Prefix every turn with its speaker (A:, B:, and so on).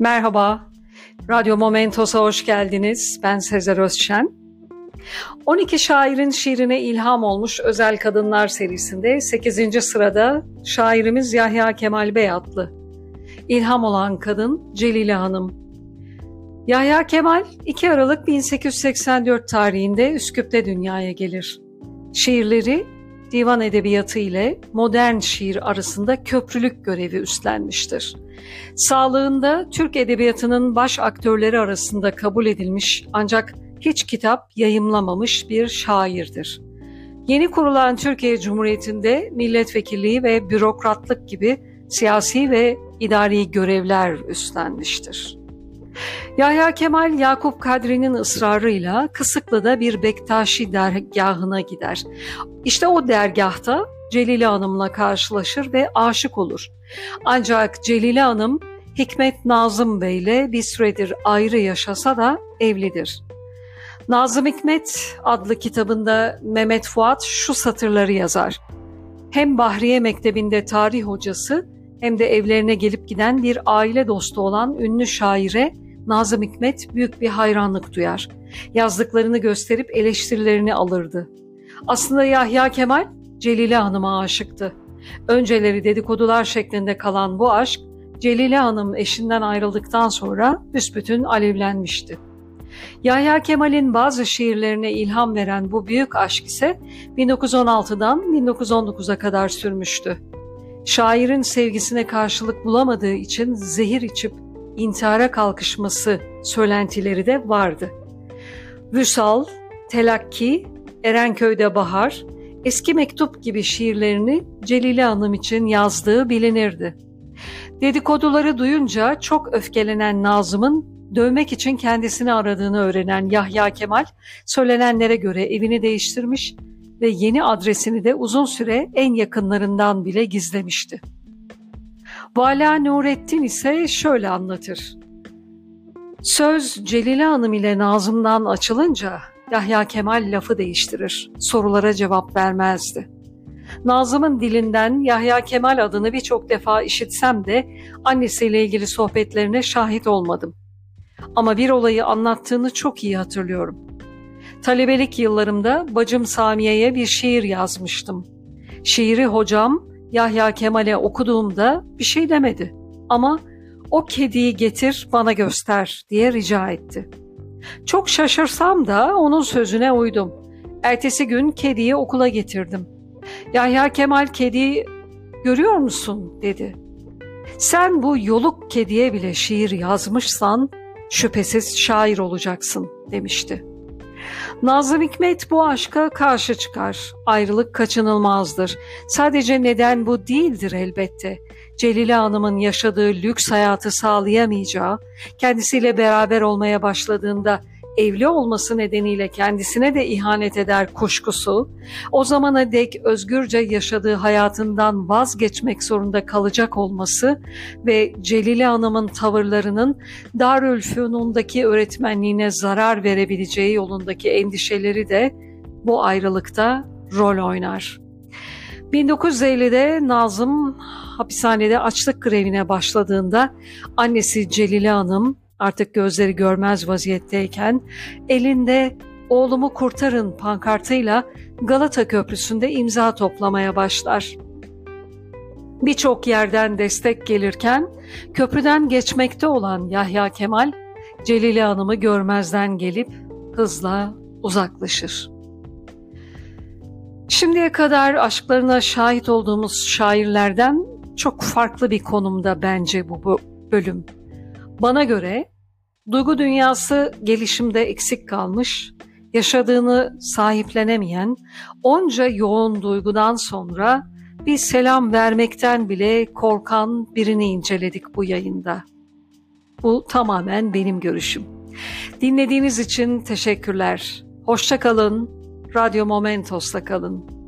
A: Merhaba, Radyo Momentos'a hoş geldiniz. Ben Sezer Özşen. 12 şairin şiirine ilham olmuş Özel Kadınlar serisinde 8. sırada şairimiz Yahya Kemal Bey adlı. İlham olan kadın Celile Hanım. Yahya Kemal 2 Aralık 1884 tarihinde Üsküp'te dünyaya gelir. Şiirleri divan edebiyatı ile modern şiir arasında köprülük görevi üstlenmiştir. Sağlığında Türk edebiyatının baş aktörleri arasında kabul edilmiş ancak hiç kitap yayımlamamış bir şairdir. Yeni kurulan Türkiye Cumhuriyeti'nde milletvekilliği ve bürokratlık gibi siyasi ve idari görevler üstlenmiştir. Yahya Kemal Yakup Kadri'nin ısrarıyla Kısıklı'da bir Bektaşi dergahına gider. İşte o dergahta Celile Hanım'la karşılaşır ve aşık olur. Ancak Celile Hanım Hikmet Nazım Bey ile bir süredir ayrı yaşasa da evlidir. Nazım Hikmet adlı kitabında Mehmet Fuat şu satırları yazar. Hem Bahriye Mektebi'nde tarih hocası hem de evlerine gelip giden bir aile dostu olan ünlü şaire Nazım Hikmet büyük bir hayranlık duyar. Yazdıklarını gösterip eleştirilerini alırdı. Aslında Yahya Kemal Celile Hanım'a aşıktı. Önceleri dedikodular şeklinde kalan bu aşk Celile Hanım eşinden ayrıldıktan sonra büsbütün alevlenmişti. Yahya Kemal'in bazı şiirlerine ilham veren bu büyük aşk ise 1916'dan 1919'a kadar sürmüştü. Şairin sevgisine karşılık bulamadığı için zehir içip intihara kalkışması söylentileri de vardı. Vüsal, Telakki, Erenköy'de Bahar, Eski Mektup gibi şiirlerini Celile Hanım için yazdığı bilinirdi. Dedikoduları duyunca çok öfkelenen Nazım'ın dövmek için kendisini aradığını öğrenen Yahya Kemal söylenenlere göre evini değiştirmiş ve yeni adresini de uzun süre en yakınlarından bile gizlemişti. Vala Nurettin ise şöyle anlatır. Söz Celile Hanım ile Nazım'dan açılınca Yahya Kemal lafı değiştirir, sorulara cevap vermezdi. Nazım'ın dilinden Yahya Kemal adını birçok defa işitsem de annesiyle ilgili sohbetlerine şahit olmadım. Ama bir olayı anlattığını çok iyi hatırlıyorum. Talebelik yıllarımda bacım Samiye'ye bir şiir yazmıştım. Şiiri hocam Yahya Kemal'e okuduğumda bir şey demedi. Ama o kediyi getir bana göster diye rica etti. Çok şaşırsam da onun sözüne uydum. Ertesi gün kediyi okula getirdim. Yahya Kemal kediyi görüyor musun dedi. Sen bu yoluk kediye bile şiir yazmışsan şüphesiz şair olacaksın demişti. Nazım Hikmet bu aşka karşı çıkar. Ayrılık kaçınılmazdır. Sadece neden bu değildir elbette. Celile Hanım'ın yaşadığı lüks hayatı sağlayamayacağı, kendisiyle beraber olmaya başladığında evli olması nedeniyle kendisine de ihanet eder kuşkusu, o zamana dek özgürce yaşadığı hayatından vazgeçmek zorunda kalacak olması ve Celile Hanım'ın tavırlarının Darülfünun'daki öğretmenliğine zarar verebileceği yolundaki endişeleri de bu ayrılıkta rol oynar. 1950'de Nazım hapishanede açlık grevine başladığında annesi Celile Hanım artık gözleri görmez vaziyetteyken elinde oğlumu kurtarın pankartıyla Galata Köprüsü'nde imza toplamaya başlar. Birçok yerden destek gelirken köprüden geçmekte olan Yahya Kemal, Celile Hanım'ı görmezden gelip hızla uzaklaşır. Şimdiye kadar aşklarına şahit olduğumuz şairlerden çok farklı bir konumda bence bu bölüm. Bana göre duygu dünyası gelişimde eksik kalmış, yaşadığını sahiplenemeyen, onca yoğun duygudan sonra bir selam vermekten bile korkan birini inceledik bu yayında. Bu tamamen benim görüşüm. Dinlediğiniz için teşekkürler. Hoşça kalın. Radyo Momentos'ta kalın.